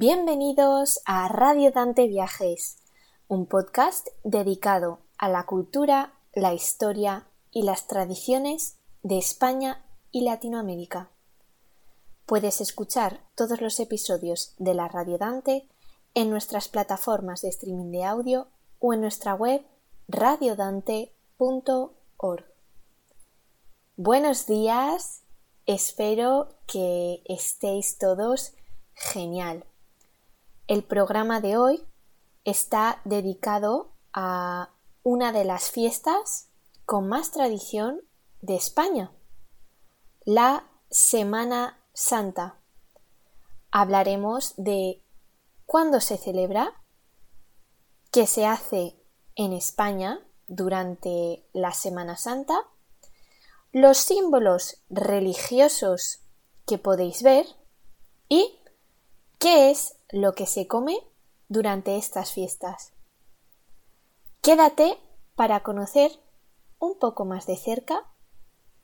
Bienvenidos a Radio Dante Viajes, un podcast dedicado a la cultura, la historia y las tradiciones de España y Latinoamérica. Puedes escuchar todos los episodios de la Radio Dante en nuestras plataformas de streaming de audio o en nuestra web radiodante.org. Buenos días, espero que estéis todos genial. El programa de hoy está dedicado a una de las fiestas con más tradición de España, la Semana Santa. Hablaremos de cuándo se celebra, qué se hace en España durante la Semana Santa, los símbolos religiosos que podéis ver y qué es lo que se come durante estas fiestas. Quédate para conocer un poco más de cerca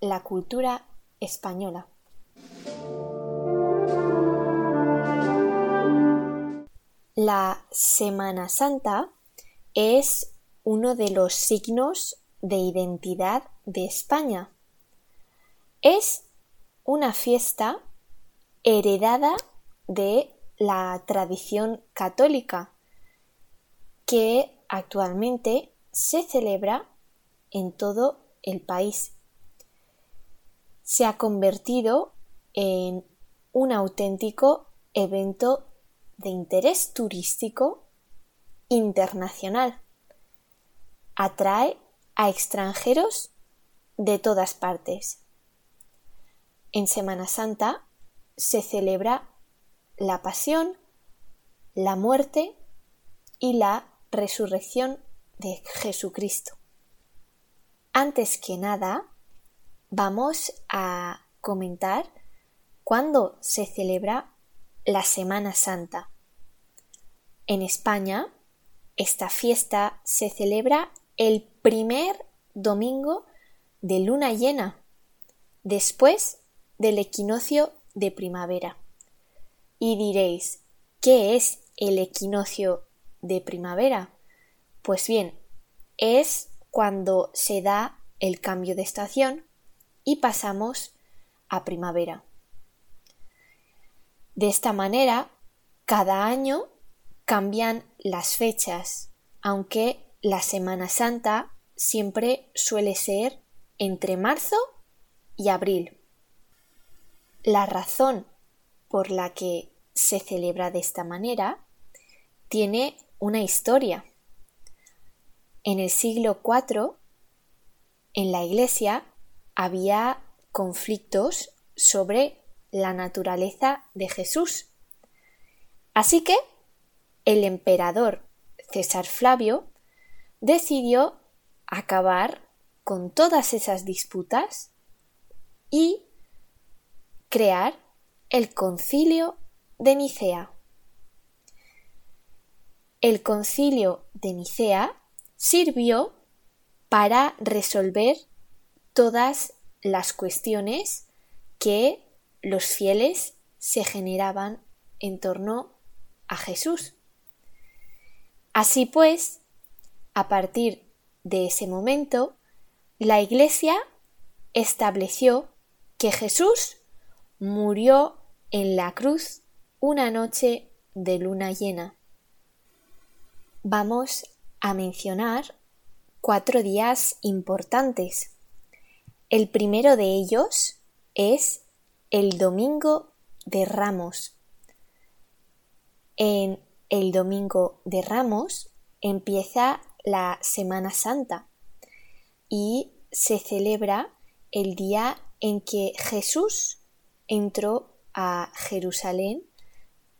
la cultura española. La Semana Santa es uno de los signos de identidad de España. Es una fiesta heredada de la tradición católica que actualmente se celebra en todo el país. Se ha convertido en un auténtico evento de interés turístico internacional. Atrae a extranjeros de todas partes. En Semana Santa se celebra la pasión, la muerte y la resurrección de Jesucristo. Antes que nada, vamos a comentar cuándo se celebra la Semana Santa. En España, esta fiesta se celebra el primer domingo de luna llena, después del equinoccio de primavera. Y diréis, ¿qué es el equinoccio de primavera? Pues bien, es cuando se da el cambio de estación y pasamos a primavera. De esta manera, cada año cambian las fechas, aunque la Semana Santa siempre suele ser entre marzo y abril. La razón por la que se celebra de esta manera tiene una historia. En el siglo IV, en la Iglesia, había conflictos sobre la naturaleza de Jesús. Así que el emperador César Flavio decidió acabar con todas esas disputas y crear el concilio de Nicea. El concilio de Nicea sirvió para resolver todas las cuestiones que los fieles se generaban en torno a Jesús. Así pues, a partir de ese momento, la Iglesia estableció que Jesús murió en la cruz una noche de luna llena. Vamos a mencionar cuatro días importantes. El primero de ellos es el Domingo de Ramos. En el Domingo de Ramos empieza la Semana Santa y se celebra el día en que Jesús entró a Jerusalén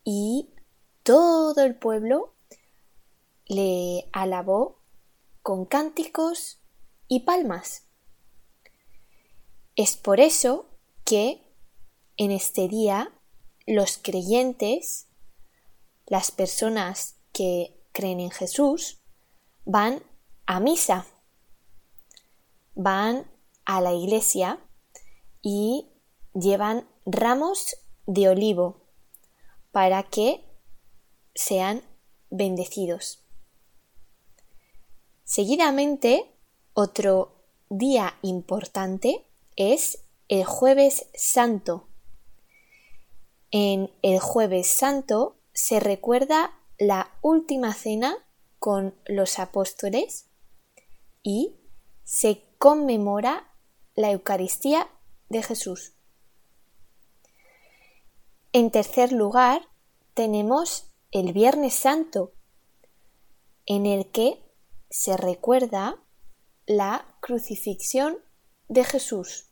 y todo el pueblo le alabó con cánticos y palmas. Es por eso que en este día los creyentes, las personas que creen en Jesús, van a misa, van a la iglesia y llevan ramos de olivo para que sean bendecidos. Seguidamente, otro día importante es el jueves santo. En el jueves santo se recuerda la última cena con los apóstoles y se conmemora la Eucaristía de Jesús. En tercer lugar, tenemos el Viernes Santo, en el que se recuerda la crucifixión de Jesús.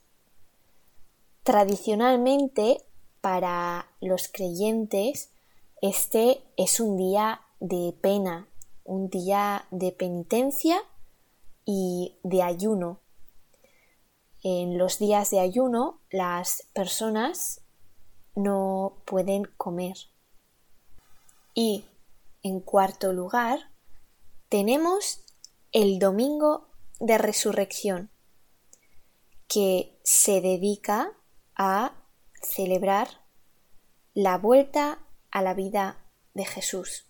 Tradicionalmente, para los creyentes, este es un día de pena, un día de penitencia y de ayuno. En los días de ayuno las personas no pueden comer. Y, en cuarto lugar, tenemos el Domingo de Resurrección, que se dedica a celebrar la vuelta a la vida de Jesús.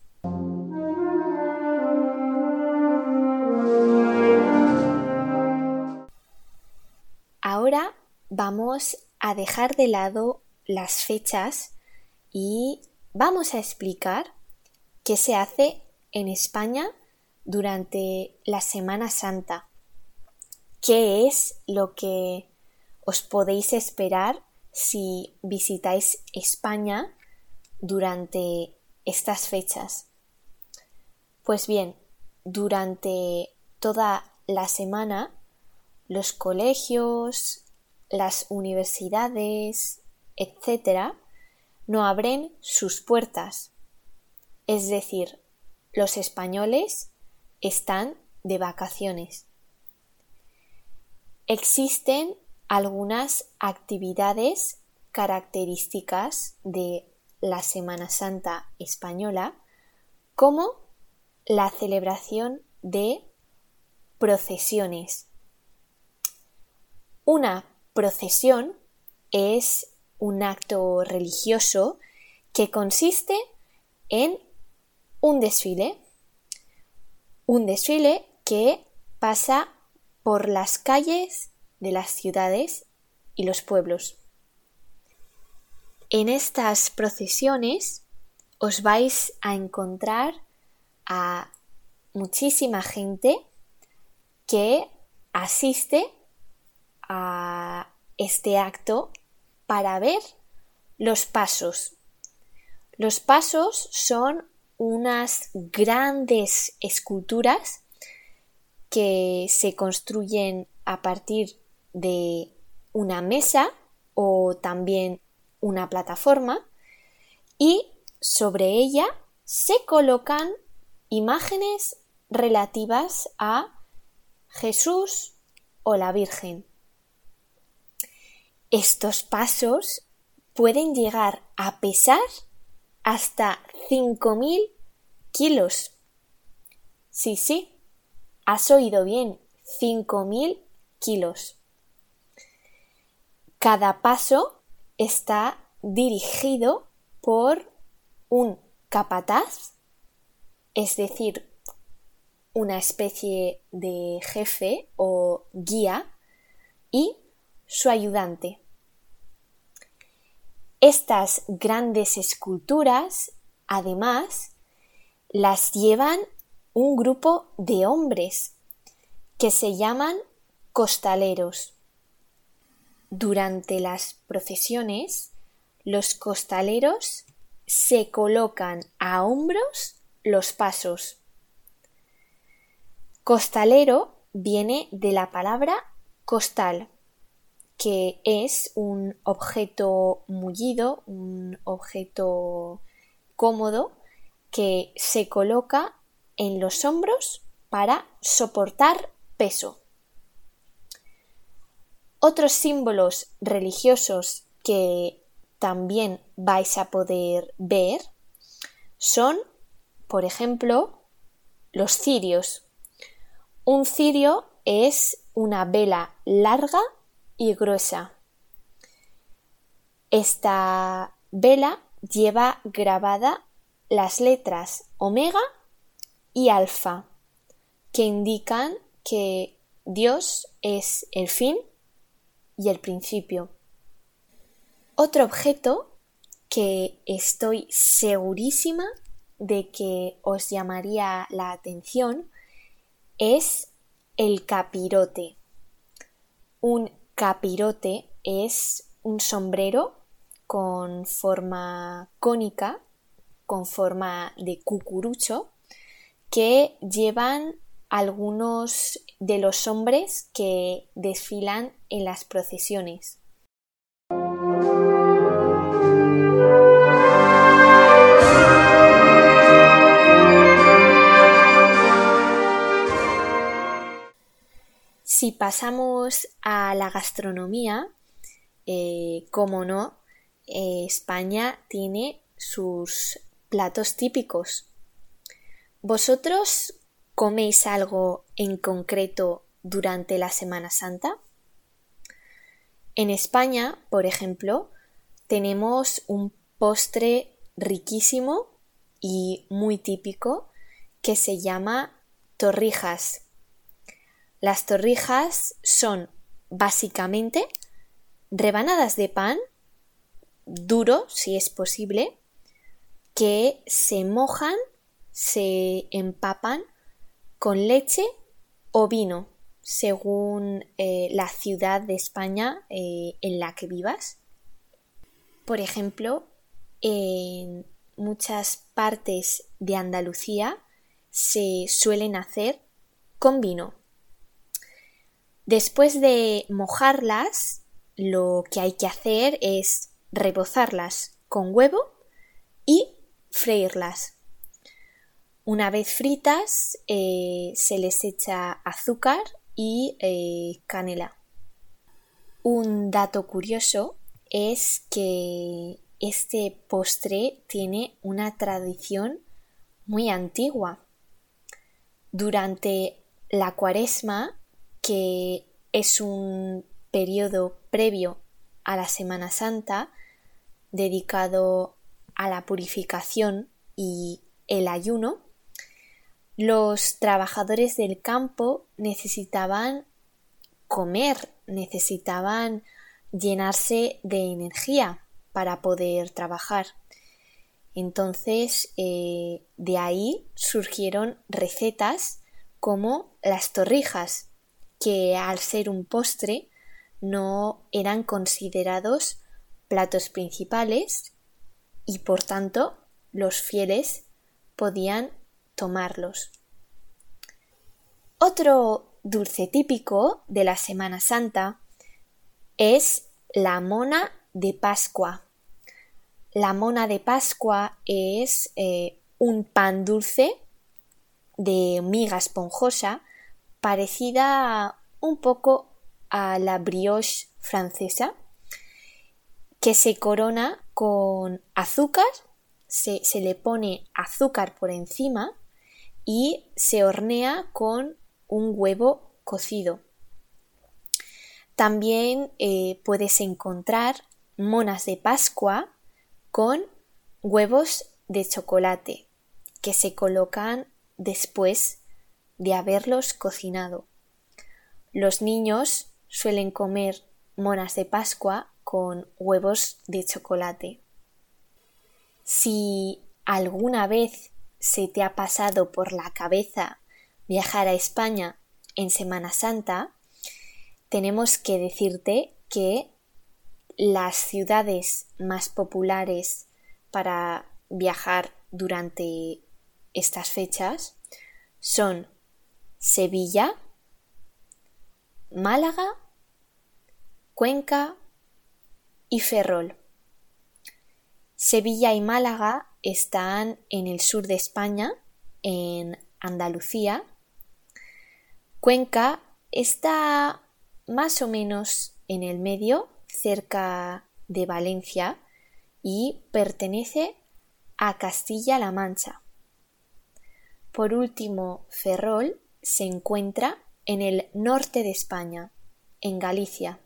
Ahora vamos a dejar de lado las fechas y vamos a explicar qué se hace en España durante la Semana Santa. ¿Qué es lo que os podéis esperar si visitáis España durante estas fechas? Pues bien, durante toda la semana los colegios, las universidades, etc., no abren sus puertas. Es decir, los españoles están de vacaciones. Existen algunas actividades características de la Semana Santa española, como la celebración de procesiones. Una procesión es un acto religioso que consiste en un desfile, un desfile que pasa por las calles de las ciudades y los pueblos. En estas procesiones os vais a encontrar a muchísima gente que asiste a este acto para ver los pasos. Los pasos son unas grandes esculturas que se construyen a partir de una mesa o también una plataforma y sobre ella se colocan imágenes relativas a Jesús o la Virgen. Estos pasos pueden llegar a pesar hasta 5.000 kilos. Sí, sí, has oído bien, 5.000 kilos. Cada paso está dirigido por un capataz, es decir, una especie de jefe o guía, y su ayudante. Estas grandes esculturas, además, las llevan un grupo de hombres que se llaman costaleros. Durante las procesiones, los costaleros se colocan a hombros los pasos. Costalero viene de la palabra costal, que es un objeto mullido, un objeto cómodo que se coloca en los hombros para soportar peso. Otros símbolos religiosos que también vais a poder ver son, por ejemplo, los cirios. Un cirio es una vela larga y gruesa. Esta vela lleva grabada las letras omega y alfa, que indican que Dios es el fin y el principio. Otro objeto que estoy segurísima de que os llamaría la atención es el capirote. Un capirote es un sombrero con forma cónica, con forma de cucurucho, que llevan algunos de los hombres que desfilan en las procesiones. Si pasamos a la gastronomía, eh, como no, eh, España tiene sus platos típicos. ¿Vosotros coméis algo en concreto durante la Semana Santa? En España, por ejemplo, tenemos un postre riquísimo y muy típico que se llama torrijas. Las torrijas son básicamente rebanadas de pan duro, si es posible, que se mojan, se empapan con leche o vino, según eh, la ciudad de España eh, en la que vivas. Por ejemplo, en muchas partes de Andalucía se suelen hacer con vino. Después de mojarlas, lo que hay que hacer es rebozarlas con huevo y freírlas. Una vez fritas, eh, se les echa azúcar y eh, canela. Un dato curioso es que este postre tiene una tradición muy antigua. Durante la cuaresma que es un periodo previo a la Semana Santa dedicado a la purificación y el ayuno, los trabajadores del campo necesitaban comer, necesitaban llenarse de energía para poder trabajar. Entonces, eh, de ahí surgieron recetas como las torrijas, que al ser un postre no eran considerados platos principales y por tanto los fieles podían tomarlos. Otro dulce típico de la Semana Santa es la mona de Pascua. La mona de Pascua es eh, un pan dulce de miga esponjosa parecida un poco a la brioche francesa, que se corona con azúcar, se, le pone azúcar por encima y se hornea con un huevo cocido. También eh, puedes encontrar monas de Pascua con huevos de chocolate que se colocan después de haberlos cocinado. Los niños suelen comer monas de Pascua con huevos de chocolate. Si alguna vez se te ha pasado por la cabeza viajar a España en Semana Santa, tenemos que decirte que las ciudades más populares para viajar durante estas fechas son Sevilla, Málaga, Cuenca y Ferrol. Sevilla y Málaga están en el sur de España, en Andalucía. Cuenca está más o menos en el medio, cerca de Valencia, y pertenece a Castilla-La Mancha. Por último, Ferrol se encuentra en el norte de España, en Galicia.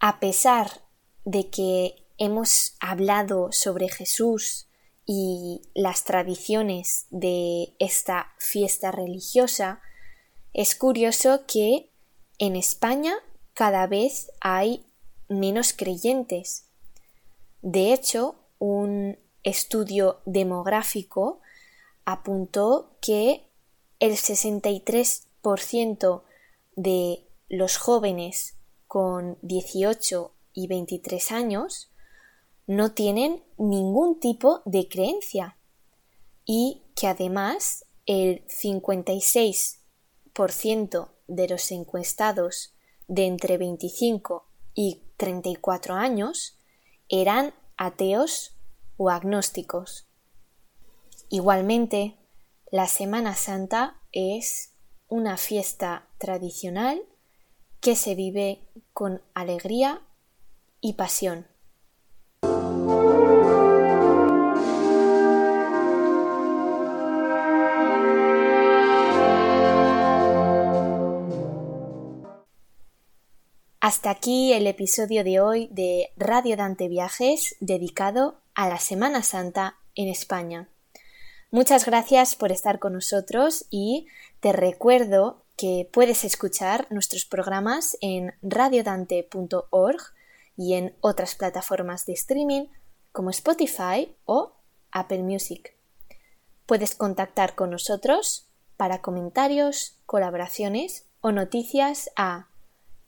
A pesar de que hemos hablado sobre Jesús y las tradiciones de esta fiesta religiosa, es curioso que en España cada vez hay menos creyentes. De hecho, un estudio demográfico apuntó que el 63% de los jóvenes con 18 y 23 años no tienen ningún tipo de creencia y que además el 56% de los encuestados de entre 25 y 34 años eran ateos o agnósticos. Igualmente, la Semana Santa es una fiesta tradicional que se vive con alegría y pasión. Hasta aquí el episodio de hoy de Radio Dante Viajes dedicado a la Semana Santa en España. Muchas gracias por estar con nosotros y te recuerdo que puedes escuchar nuestros programas en radiodante.org y en otras plataformas de streaming como Spotify o Apple Music. Puedes contactar con nosotros para comentarios, colaboraciones o noticias a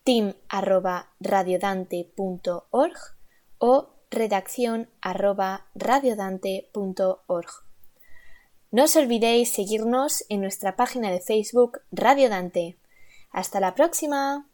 team@radiodante.org o redacción radiodante.org. No os olvidéis seguirnos en nuestra página de Facebook Radio Dante. Hasta la próxima.